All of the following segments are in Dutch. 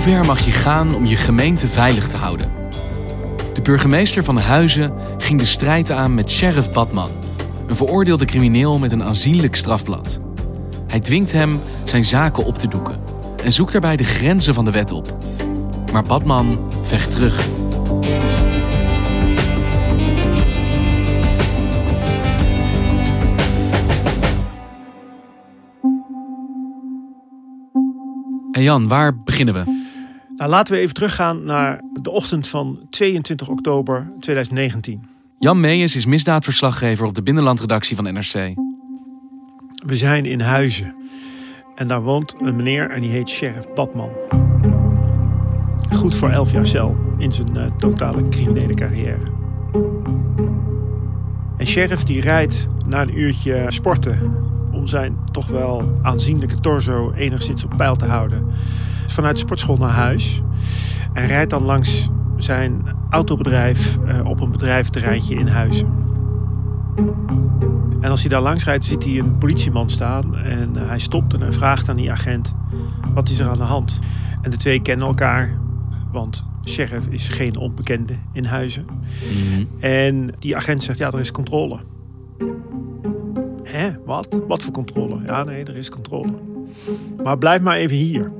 Hoe ver mag je gaan om je gemeente veilig te houden? De burgemeester van Huizen ging de strijd aan met sheriff Badman, een veroordeelde crimineel met een aanzienlijk strafblad. Hij dwingt hem zijn zaken op te doeken en zoekt daarbij de grenzen van de wet op. Maar Badman vecht terug. En Jan, waar beginnen we? Nou, laten we even teruggaan naar de ochtend van 22 oktober 2019. Jan Meijers is misdaadverslaggever op de binnenlandredactie van NRC. We zijn in Huizen. En daar woont een meneer en die heet Sheriff Badman. Goed voor 11 jaar cel in zijn uh, totale criminele carrière. En Sheriff die rijdt na een uurtje sporten om zijn toch wel aanzienlijke torso enigszins op peil te houden. Vanuit de sportschool naar huis. En rijdt dan langs zijn autobedrijf uh, op een bedrijventerreintje in Huizen. En als hij daar langs rijdt, ziet hij een politieman staan. En uh, hij stopt en hij vraagt aan die agent: wat is er aan de hand? En de twee kennen elkaar, want sheriff is geen onbekende in Huizen. Mhm. En die agent zegt: ja, er is controle. Hè, wat? Wat voor controle? Ja, nee, er is controle. Maar blijf maar even hier.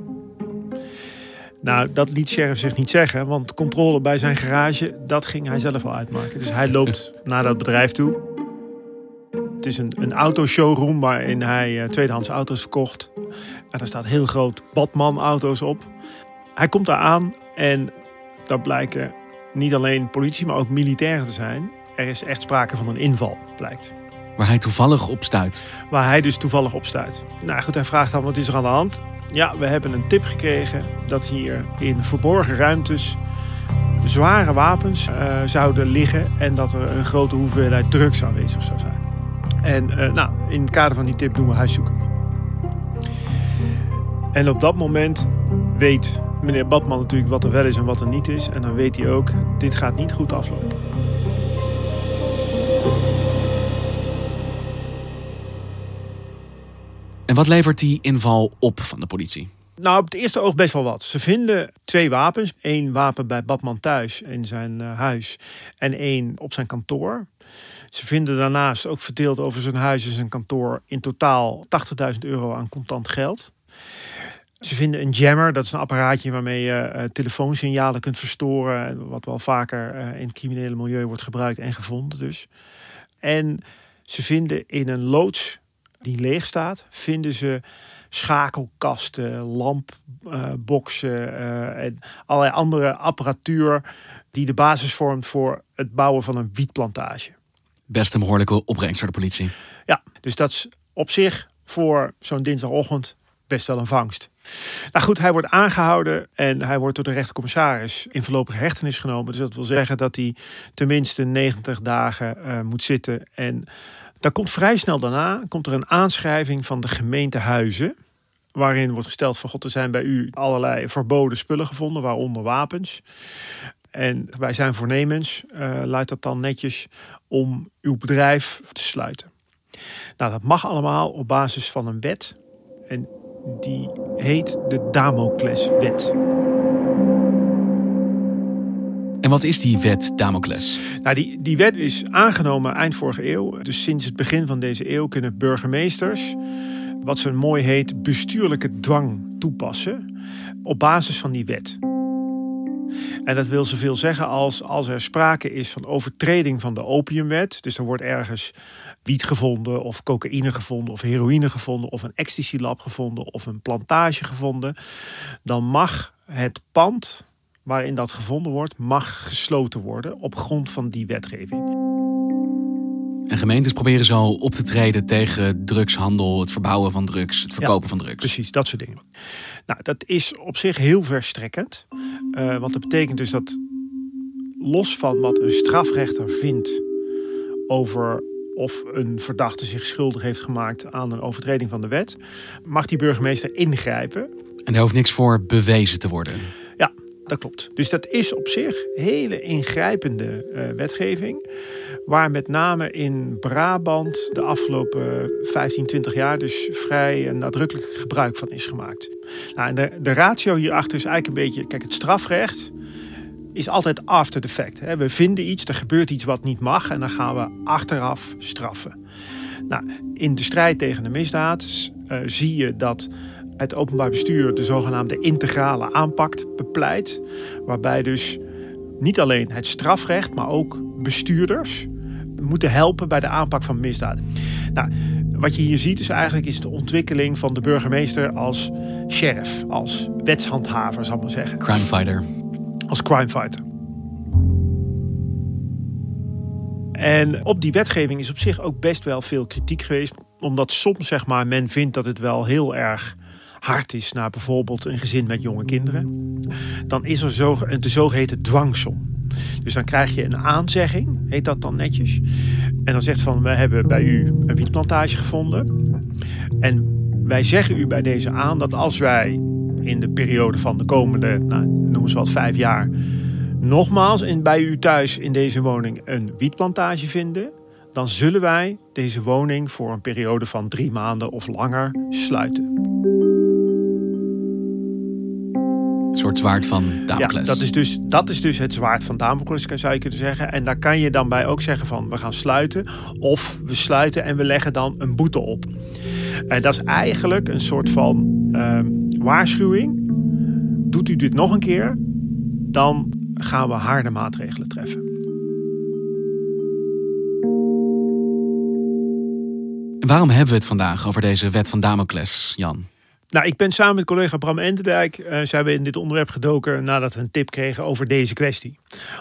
Nou, dat liet Sheriff zich niet zeggen, want controle bij zijn garage, dat ging hij zelf al uitmaken. Dus hij loopt naar dat bedrijf toe. Het is een, een autoshowroom waarin hij uh, tweedehands auto's verkocht. En daar staat heel groot Batman auto's op. Hij komt daar aan en daar blijken niet alleen politie, maar ook militairen te zijn. Er is echt sprake van een inval, blijkt. Waar hij toevallig op stuit. Waar hij dus toevallig op stuit. Nou goed, hij vraagt dan wat is er aan de hand. Ja, we hebben een tip gekregen dat hier in verborgen ruimtes zware wapens uh, zouden liggen en dat er een grote hoeveelheid drugs aanwezig zou zijn. En uh, nou, in het kader van die tip doen we huiszoeking. En op dat moment weet meneer Badman natuurlijk wat er wel is en wat er niet is. En dan weet hij ook, dit gaat niet goed aflopen. En wat levert die inval op van de politie? Nou, op het eerste oog best wel wat. Ze vinden twee wapens. Eén wapen bij Badman thuis in zijn uh, huis en één op zijn kantoor. Ze vinden daarnaast ook verdeeld over zijn huis en zijn kantoor in totaal 80.000 euro aan contant geld. Ze vinden een jammer, dat is een apparaatje waarmee je uh, telefoonsignalen kunt verstoren. Wat wel vaker in het criminele milieu wordt gebruikt en gevonden dus. En ze vinden in een loods die leeg staat, vinden ze schakelkasten, lampboxen uh, en allerlei andere apparatuur die de basis vormt voor het bouwen van een wietplantage. Best een behoorlijke opbrengst voor de politie. Ja, dus dat is op zich voor zo'n dinsdagochtend best wel een vangst. Nou goed, hij wordt aangehouden en hij wordt door de rechtercommissaris in voorlopige hechtenis genomen. Dus dat wil zeggen dat hij tenminste 90 dagen uh, moet zitten. En daar komt vrij snel daarna komt er een aanschrijving van de gemeente Huizen. Waarin wordt gesteld van god, er zijn bij u allerlei verboden spullen gevonden, waaronder wapens. En bij zijn voornemens uh, luidt dat dan netjes om uw bedrijf te sluiten. Nou, dat mag allemaal op basis van een wet. En die heet de Damocleswet. En wat is die wet Damocles? Nou, die, die wet is aangenomen eind vorige eeuw. Dus sinds het begin van deze eeuw kunnen burgemeesters wat zo mooi heet bestuurlijke dwang toepassen op basis van die wet. En dat wil zoveel zeggen als als er sprake is van overtreding van de opiumwet. Dus er wordt ergens wiet gevonden, of cocaïne gevonden, of heroïne gevonden, of een ecstasy-lab gevonden, of een plantage gevonden. Dan mag het pand waarin dat gevonden wordt, mag gesloten worden op grond van die wetgeving. En gemeentes proberen zo op te treden tegen drugshandel, het verbouwen van drugs, het verkopen van drugs. Precies, dat soort dingen. Nou, dat is op zich heel verstrekkend. Uh, want dat betekent dus dat los van wat een strafrechter vindt over of een verdachte zich schuldig heeft gemaakt aan een overtreding van de wet, mag die burgemeester ingrijpen. En daar hoeft niks voor bewezen te worden. Dat klopt. Dus dat is op zich hele ingrijpende uh, wetgeving. Waar met name in Brabant de afgelopen 15, 20 jaar dus vrij nadrukkelijk gebruik van is gemaakt. Nou, en de, de ratio hierachter is eigenlijk een beetje, kijk, het strafrecht is altijd after the fact. We vinden iets, er gebeurt iets wat niet mag en dan gaan we achteraf straffen. Nou, in de strijd tegen de misdaad uh, zie je dat het openbaar bestuur de zogenaamde integrale aanpak bepleit. Waarbij dus niet alleen het strafrecht, maar ook bestuurders moeten helpen bij de aanpak van misdaden. Nou, wat je hier ziet is eigenlijk is de ontwikkeling van de burgemeester als sheriff, als wetshandhaver, zal ik maar zeggen. Crime fighter. Als crime fighter. En op die wetgeving is op zich ook best wel veel kritiek geweest. Omdat soms zeg maar, men vindt dat het wel heel erg hard is naar bijvoorbeeld een gezin met jonge kinderen. Dan is er zo, een de zogeheten dwangsom. Dus dan krijg je een aanzegging, heet dat dan netjes. En dan zegt van, we hebben bij u een wietplantage gevonden. En wij zeggen u bij deze aan dat als wij in de periode van de komende, nou, noem eens wat, vijf jaar... nogmaals in, bij u thuis in deze woning een wietplantage vinden... dan zullen wij deze woning voor een periode van drie maanden of langer sluiten. Soort zwaard van Damocles. Ja, dat is, dus, dat is dus het zwaard van Damocles, zou je kunnen zeggen. En daar kan je dan bij ook zeggen van we gaan sluiten. Of we sluiten en we leggen dan een boete op. En dat is eigenlijk een soort van uh, waarschuwing. Doet u dit nog een keer, dan gaan we harde maatregelen treffen. Waarom hebben we het vandaag over deze wet van Damocles, Jan? Nou, ik ben samen met collega Bram Entendijk uh, zijn we in dit onderwerp gedoken nadat we een tip kregen over deze kwestie.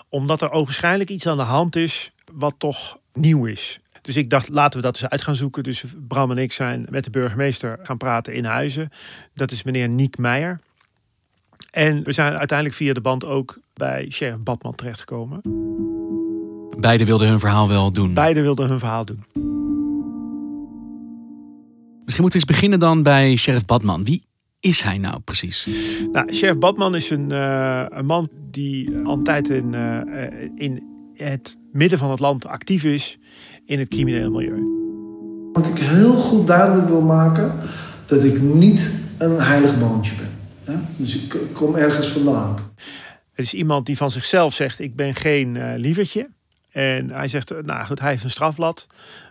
Omdat er ogenschijnlijk iets aan de hand is wat toch nieuw is. Dus ik dacht, laten we dat eens uit gaan zoeken. Dus Bram en ik zijn met de burgemeester gaan praten in Huizen. Dat is meneer Niek Meijer. En we zijn uiteindelijk via de band ook bij sheriff Badman terechtgekomen. Beiden wilden hun verhaal wel doen. Beiden wilden hun verhaal doen. Misschien moeten we eens beginnen dan bij sheriff Badman. Wie is hij nou precies? Nou, sheriff Badman is een, uh, een man die altijd in, uh, in het midden van het land actief is in het criminele milieu. Wat ik heel goed duidelijk wil maken, dat ik niet een heilig boontje ben. Ja? Dus ik kom ergens vandaan. Het is iemand die van zichzelf zegt, ik ben geen uh, lievertje. En hij zegt, nou goed, hij heeft een strafblad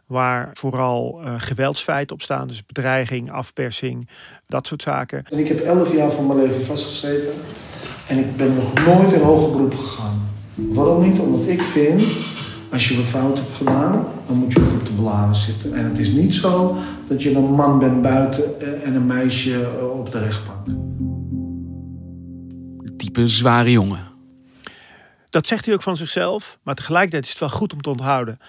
waar vooral uh, geweldsfeiten op staan. Dus bedreiging, afpersing, dat soort zaken. En ik heb elf jaar van mijn leven vastgezeten. En ik ben nog nooit in hoger beroep gegaan. Waarom niet? Omdat ik vind, als je wat fout hebt gedaan, dan moet je ook op de bladen zitten. En het is niet zo dat je een man bent buiten eh, en een meisje eh, op de rechtbank. Type zware jongen. Dat zegt hij ook van zichzelf, maar tegelijkertijd is het wel goed om te onthouden.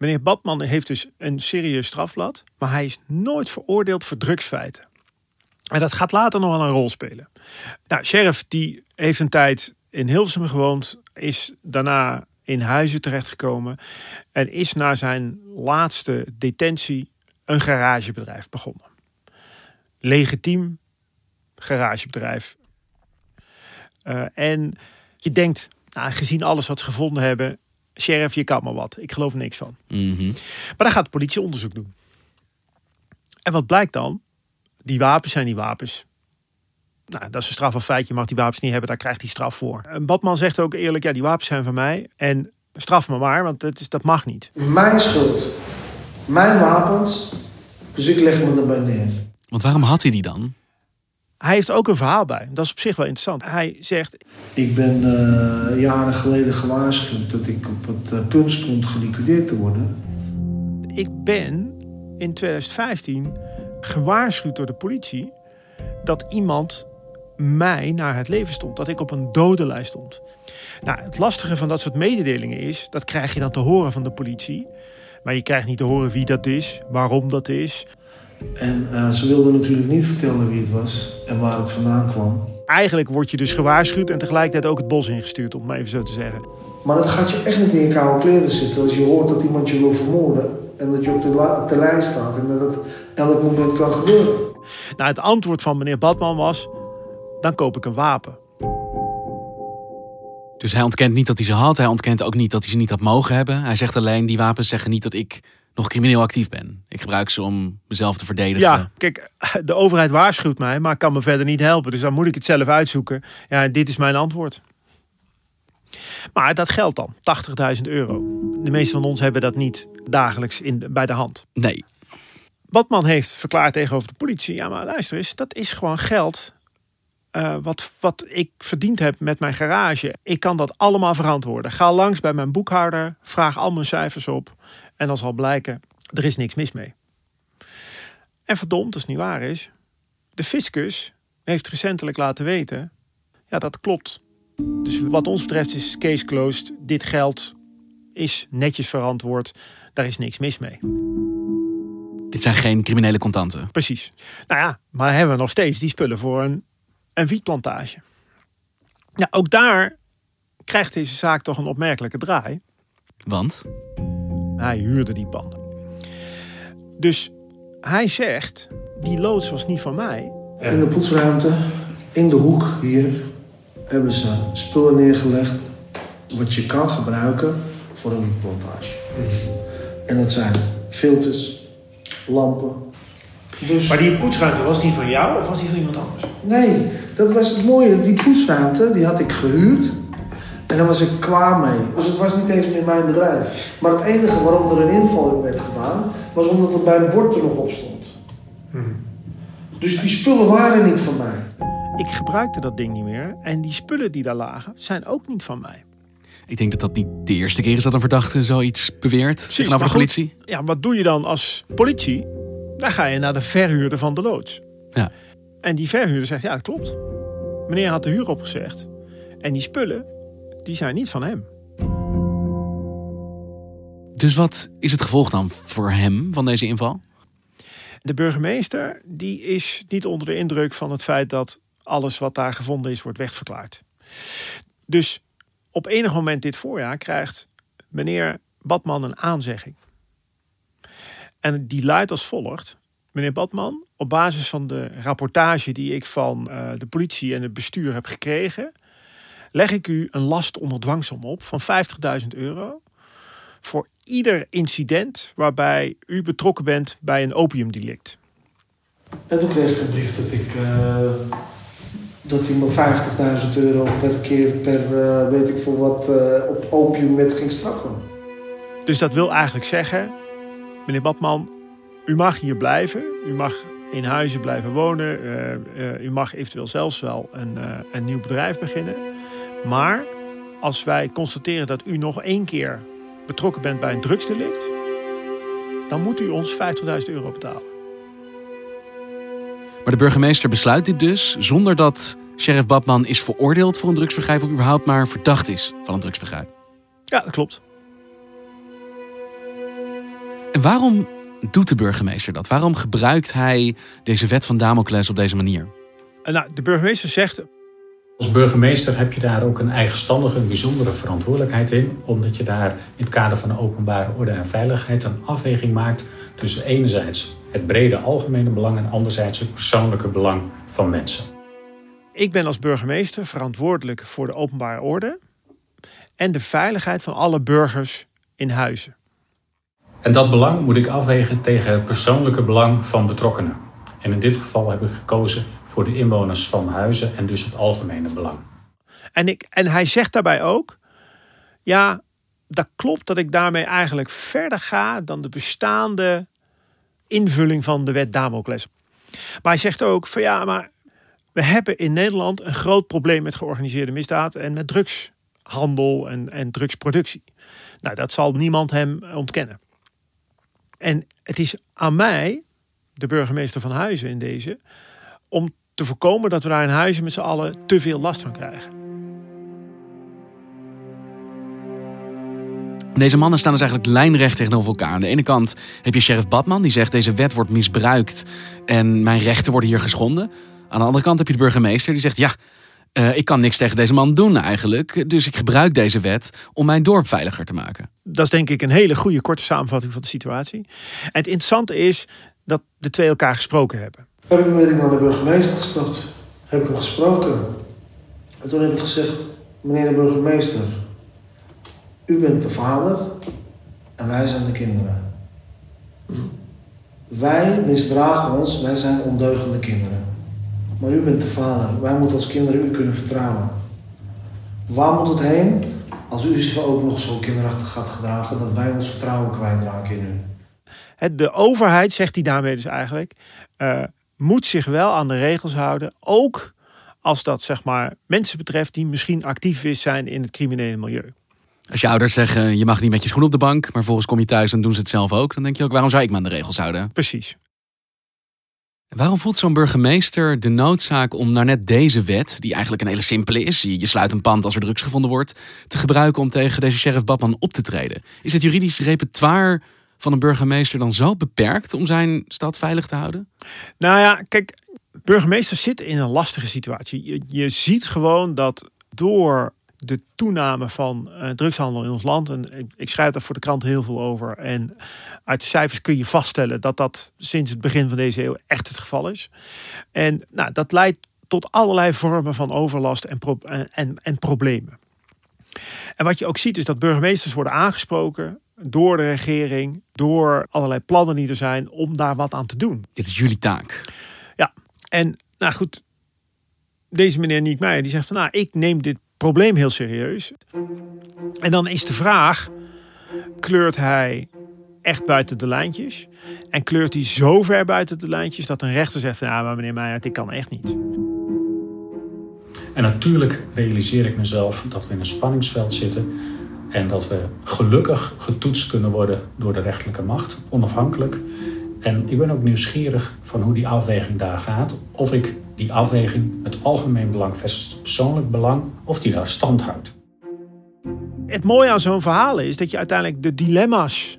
Meneer Badman heeft dus een serieus strafblad, maar hij is nooit veroordeeld voor drugsfeiten. En dat gaat later nog wel een rol spelen. Nou, Sheriff die heeft een tijd in Hilversum gewoond, is daarna in Huizen terechtgekomen en is na zijn laatste detentie een garagebedrijf begonnen. Legitiem garagebedrijf. Uh, en je denkt, nou, gezien alles wat ze gevonden hebben, sheriff, je kan maar wat. Ik geloof niks van. Mm -hmm. Maar dan gaat de politie onderzoek doen. En wat blijkt dan? Die wapens zijn die wapens. Nou, dat is een straf of feit. Je mag die wapens niet hebben, daar krijgt hij straf voor. En Badman zegt ook eerlijk, ja, die wapens zijn van mij. En straf me maar, want dat, is, dat mag niet. Mijn schuld. Mijn wapens. Dus ik leg me erbij neer. Want waarom had hij die dan? Hij heeft ook een verhaal bij. Dat is op zich wel interessant. Hij zegt, Ik ben eh, jaren geleden gewaarschuwd dat ik op het eh, punt stond geliquideerd te worden. ik ben in 2015 gewaarschuwd door de politie dat iemand mij naar het leven stond. Dat ik op een dodenlijst stond. Nou, het lastige van dat soort mededelingen is, dat krijg je dan te horen van de politie. Maar je krijgt niet te horen wie dat is, waarom dat is. En eh, ze wilden natuurlijk niet vertellen wie het was en waar het vandaan kwam. Eigenlijk word je dus gewaarschuwd en tegelijkertijd ook het bos ingestuurd, om het maar even zo te zeggen. Maar het gaat je echt niet in je koude kleren zitten als je hoort dat iemand je wil vermoorden. En dat je op de, op de lijst staat en dat het elk moment kan gebeuren. Nou, het antwoord van meneer Badman was, dan koop ik een wapen. Dus hij ontkent niet dat hij ze had. Hij ontkent ook niet dat hij ze niet had mogen hebben. Hij zegt alleen, die wapens zeggen niet dat ik nog crimineel actief ben. Ik gebruik ze om mezelf te verdedigen. Ja, kijk, de overheid waarschuwt mij, maar kan me verder niet helpen. Dus dan moet ik het zelf uitzoeken. Ja, dit is mijn antwoord. Maar dat geldt dan, 80.000 euro. De meeste van ons hebben dat niet dagelijks in, bij de hand. Nee, Batman heeft verklaard tegenover de politie: ja, maar luister eens, dat is gewoon geld. eh, wat, wat ik verdiend heb met mijn garage. Ik kan dat allemaal verantwoorden. Ga langs bij mijn boekhouder, vraag al mijn cijfers op. En dan zal blijken, er is niks mis mee. En verdomd, als het niet waar is. De fiscus heeft recentelijk laten weten: ja, dat klopt. Dus wat ons betreft is case closed. Dit geld is netjes verantwoord. Daar is niks mis mee. dit zijn geen criminele contanten. Precies. Nou ja, maar hebben we nog steeds die spullen voor een, een wietplantage. Ja, ook daar krijgt deze zaak toch een opmerkelijke draai. Want, Hij huurde die panden. Dus hij zegt, die loods was niet van mij. In de poetsruimte, in de hoek hier, hebben ze spullen neergelegd wat je kan gebruiken voor een wietplantage. En dat zijn filters, lampen. Dus... Maar die poetsruimte, was die van jou of was die van iemand anders? Nee, dat was het mooie. Die poetsruimte, die had ik gehuurd. En daar was ik klaar mee. Dus het was niet eens meer mijn bedrijf. Maar het enige waarom er een inval werd gedaan, was omdat het bij een bord er nog op stond. Dus die spullen waren niet van mij. Ik gebruikte dat ding niet meer. En die spullen die daar lagen, zijn ook niet van mij. ik denk dat dat niet de eerste keer is dat een verdachte zoiets beweert tegenover de goed. politie. Ja, wat doe je dan als politie? Dan ga je naar de verhuurder van de loods. Ja. En die verhuurder zegt, ja, dat klopt. Meneer had de huur opgezegd. En die spullen, die zijn niet van hem. Dus wat is het gevolg dan voor hem van deze inval? De burgemeester, die is niet onder de indruk van het feit dat alles wat daar gevonden is, wordt wegverklaard. Dus op enig moment dit voorjaar krijgt meneer Badman een aanzegging. En die luidt als volgt. Meneer Badman, op basis van de rapportage die ik van eh, de politie en het bestuur heb gekregen, leg ik u een last onder dwangsom op van 50.000 euro voor ieder incident waarbij u betrokken bent bij een opiumdelict. En toen kreeg ik een brief dat ik. eh, dat hij me 50.000 euro per keer per eh, weet ik veel wat eh, op opium met ging straffen. Dus dat wil eigenlijk zeggen, meneer Badman, u mag hier blijven. U mag in huizen blijven wonen. u mag eventueel zelfs wel een, een nieuw bedrijf beginnen. Maar als wij constateren dat u nog één keer betrokken bent bij een drugsdelict, dan moet u ons 50.000 euro betalen. Maar de burgemeester besluit dit dus zonder dat sheriff Badman is veroordeeld voor een drugsvergrijp of überhaupt maar verdacht is van een drugsvergrijp. Ja, dat klopt. En waarom doet de burgemeester dat? Waarom gebruikt hij deze wet van Damocles op deze manier? Nou, de burgemeester zegt, Als burgemeester heb je daar ook een eigenstandige, een bijzondere verantwoordelijkheid in. Omdat je daar in het kader van de openbare orde en veiligheid een afweging maakt tussen enerzijds het brede algemene belang en anderzijds het persoonlijke belang van mensen. ik ben als burgemeester verantwoordelijk voor de openbare orde en de veiligheid van alle burgers in huizen. En dat belang moet ik afwegen tegen het persoonlijke belang van betrokkenen. En in dit geval heb ik gekozen voor de inwoners van Huizen en dus het algemene belang. En, ik, en hij zegt daarbij ook: ja, dat klopt dat ik daarmee eigenlijk verder ga dan de bestaande invulling van de wet Damocles. Maar hij zegt ook van ja, maar we hebben in Nederland een groot probleem met georganiseerde misdaad en met drugshandel en, en drugsproductie. Nou, dat zal niemand hem ontkennen. En het is aan mij, de burgemeester van Huizen in deze, om te voorkomen dat we daar in Huizen met z'n allen te veel last van krijgen. Deze mannen staan dus eigenlijk lijnrecht tegenover elkaar. Aan de ene kant heb je sheriff Badman die zegt deze wet wordt misbruikt en mijn rechten worden hier geschonden. Aan de andere kant heb je de burgemeester die zegt ja, uh, ik kan niks tegen deze man doen eigenlijk. Dus ik gebruik deze wet om mijn dorp veiliger te maken. Dat is denk ik een hele goede korte samenvatting van de situatie. En het interessante is dat de twee elkaar gesproken hebben. Heb ik, ik naar de burgemeester gestapt. Heb ik hem gesproken. En toen heb ik gezegd, meneer de burgemeester, u bent de vader en wij zijn de kinderen. Wij misdragen ons, wij zijn ondeugende kinderen. Maar u bent de vader. Wij moeten als kinderen u kunnen vertrouwen. Waar moet het heen als u zich ook nog zo kinderachtig gaat gedragen dat wij ons vertrouwen kwijtraken in u? De overheid, zegt hij daarmee dus eigenlijk, uh, moet zich wel aan de regels houden. Ook als dat zeg maar, mensen betreft die misschien actief zijn in het criminele milieu. Als je ouders zeggen, je mag niet met je schoen op de bank, maar volgens kom je thuis en doen ze het zelf ook, dan denk je ook, waarom zou ik me aan de regels houden? Precies. Waarom voelt zo'n burgemeester de noodzaak om nou net deze wet, die eigenlijk een hele simpele is, je sluit een pand als er drugs gevonden wordt, te gebruiken om tegen deze sheriff Badman op te treden? Is het juridisch repertoire van een burgemeester dan zo beperkt om zijn stad veilig te houden? Nou ja, kijk, burgemeesters zitten in een lastige situatie. Je, je ziet gewoon dat door de toename van uh, drugshandel in ons land. En ik, schrijf daar voor de krant heel veel over. En uit de cijfers kun je vaststellen dat dat sinds het begin van deze eeuw echt het geval is. En nou, dat leidt tot allerlei vormen van overlast en, en, en problemen. En wat je ook ziet is dat burgemeesters worden aangesproken door de regering, door allerlei plannen die er zijn om daar wat aan te doen. Dit is jullie taak. Ja, en nou goed, deze meneer Niek Meijer die zegt van nou, ik neem dit probleem heel serieus. En dan is de vraag: kleurt hij echt buiten de lijntjes? En kleurt hij zo ver buiten de lijntjes dat een rechter zegt: ja, maar meneer Meijer, dit kan echt niet. En natuurlijk realiseer ik mezelf dat we in een spanningsveld zitten en dat we gelukkig getoetst kunnen worden door de rechterlijke macht, onafhankelijk. En ik ben ook nieuwsgierig van hoe die afweging daar gaat. Of ik die afweging, het algemeen belang versus persoonlijk belang, of die daar stand houdt. Het mooie aan zo'n verhaal is dat je uiteindelijk de dilemma's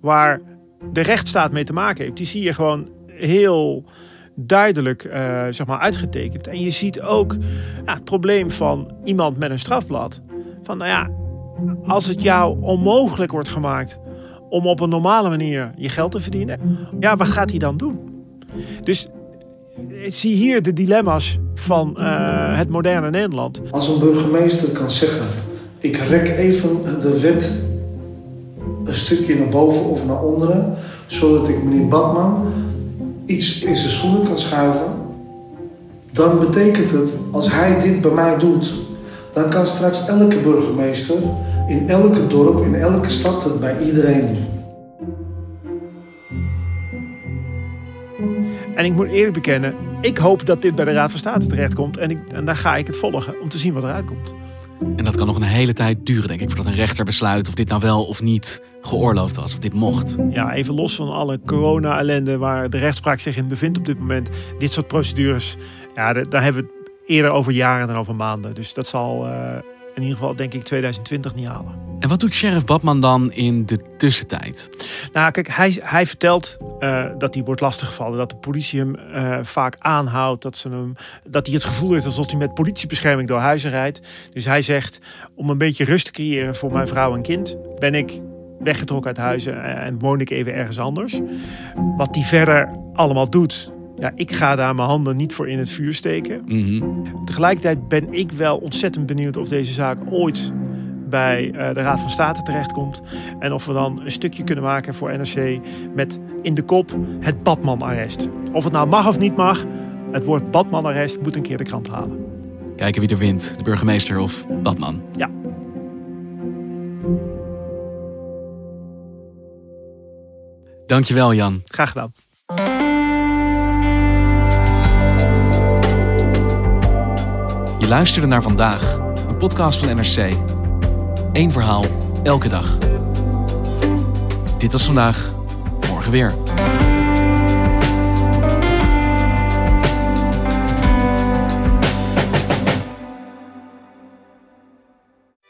waar de rechtsstaat mee te maken heeft, die zie je gewoon heel duidelijk uh, zeg maar uitgetekend. En je ziet ook ja, het probleem van iemand met een strafblad. Van nou ja, als het jou onmogelijk wordt gemaakt om op een normale manier je geld te verdienen, ja, wat gaat hij dan doen? Dus zie hier de dilemma's van uh, het moderne Nederland. Als een burgemeester kan zeggen: ik rek even de wet een stukje naar boven of naar onderen, zodat ik meneer Badman iets in zijn schoenen kan schuiven, dan betekent het als hij dit bij mij doet, dan kan straks elke burgemeester in elke dorp, in elke stad het bij iedereen doen. En ik moet eerlijk bekennen, ik hoop dat dit bij de Raad van State terechtkomt. En, ik, en daar ga ik het volgen om te zien wat eruit komt. En dat kan nog een hele tijd duren, denk ik, voordat een rechter besluit of dit nou wel of niet geoorloofd was, of dit mocht. Ja, even los van alle corona-ellende waar de rechtspraak zich in bevindt op dit moment. Dit soort procedures, ja, daar hebben we het eerder over jaren dan over maanden. Dus dat zal uh, in ieder geval, denk ik, 2020 niet halen. En wat doet Sheriff Badman dan in de tussentijd? Nou, kijk, hij, hij vertelt uh, dat hij wordt lastiggevallen. Dat de politie hem uh, vaak aanhoudt. Dat, ze hem, dat hij het gevoel heeft alsof hij met politiebescherming door huizen rijdt. Dus hij zegt, om een beetje rust te creëren voor mijn vrouw en kind... ben ik weggetrokken uit huizen en woon ik even ergens anders. Wat hij verder allemaal doet, ja, ik ga daar mijn handen niet voor in het vuur steken. Mm Tegelijkertijd ben ik wel ontzettend benieuwd of deze zaak ooit bij uh, de Raad van State terechtkomt. En of we dan een stukje kunnen maken voor NRC met in de kop het Badman-arrest. Of het nou mag of niet mag, het woord Badman-arrest moet een keer de krant halen. Kijken wie er wint, de burgemeester of Badman. Ja. Dankjewel Jan. Graag gedaan. Luisterde naar vandaag, een podcast van NRC. Eén verhaal, elke dag. Dit was vandaag, morgen weer.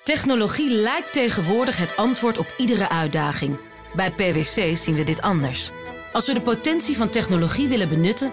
Technologie lijkt tegenwoordig het antwoord op iedere uitdaging. Bij PwC zien we dit anders. Als we de potentie van technologie willen benutten,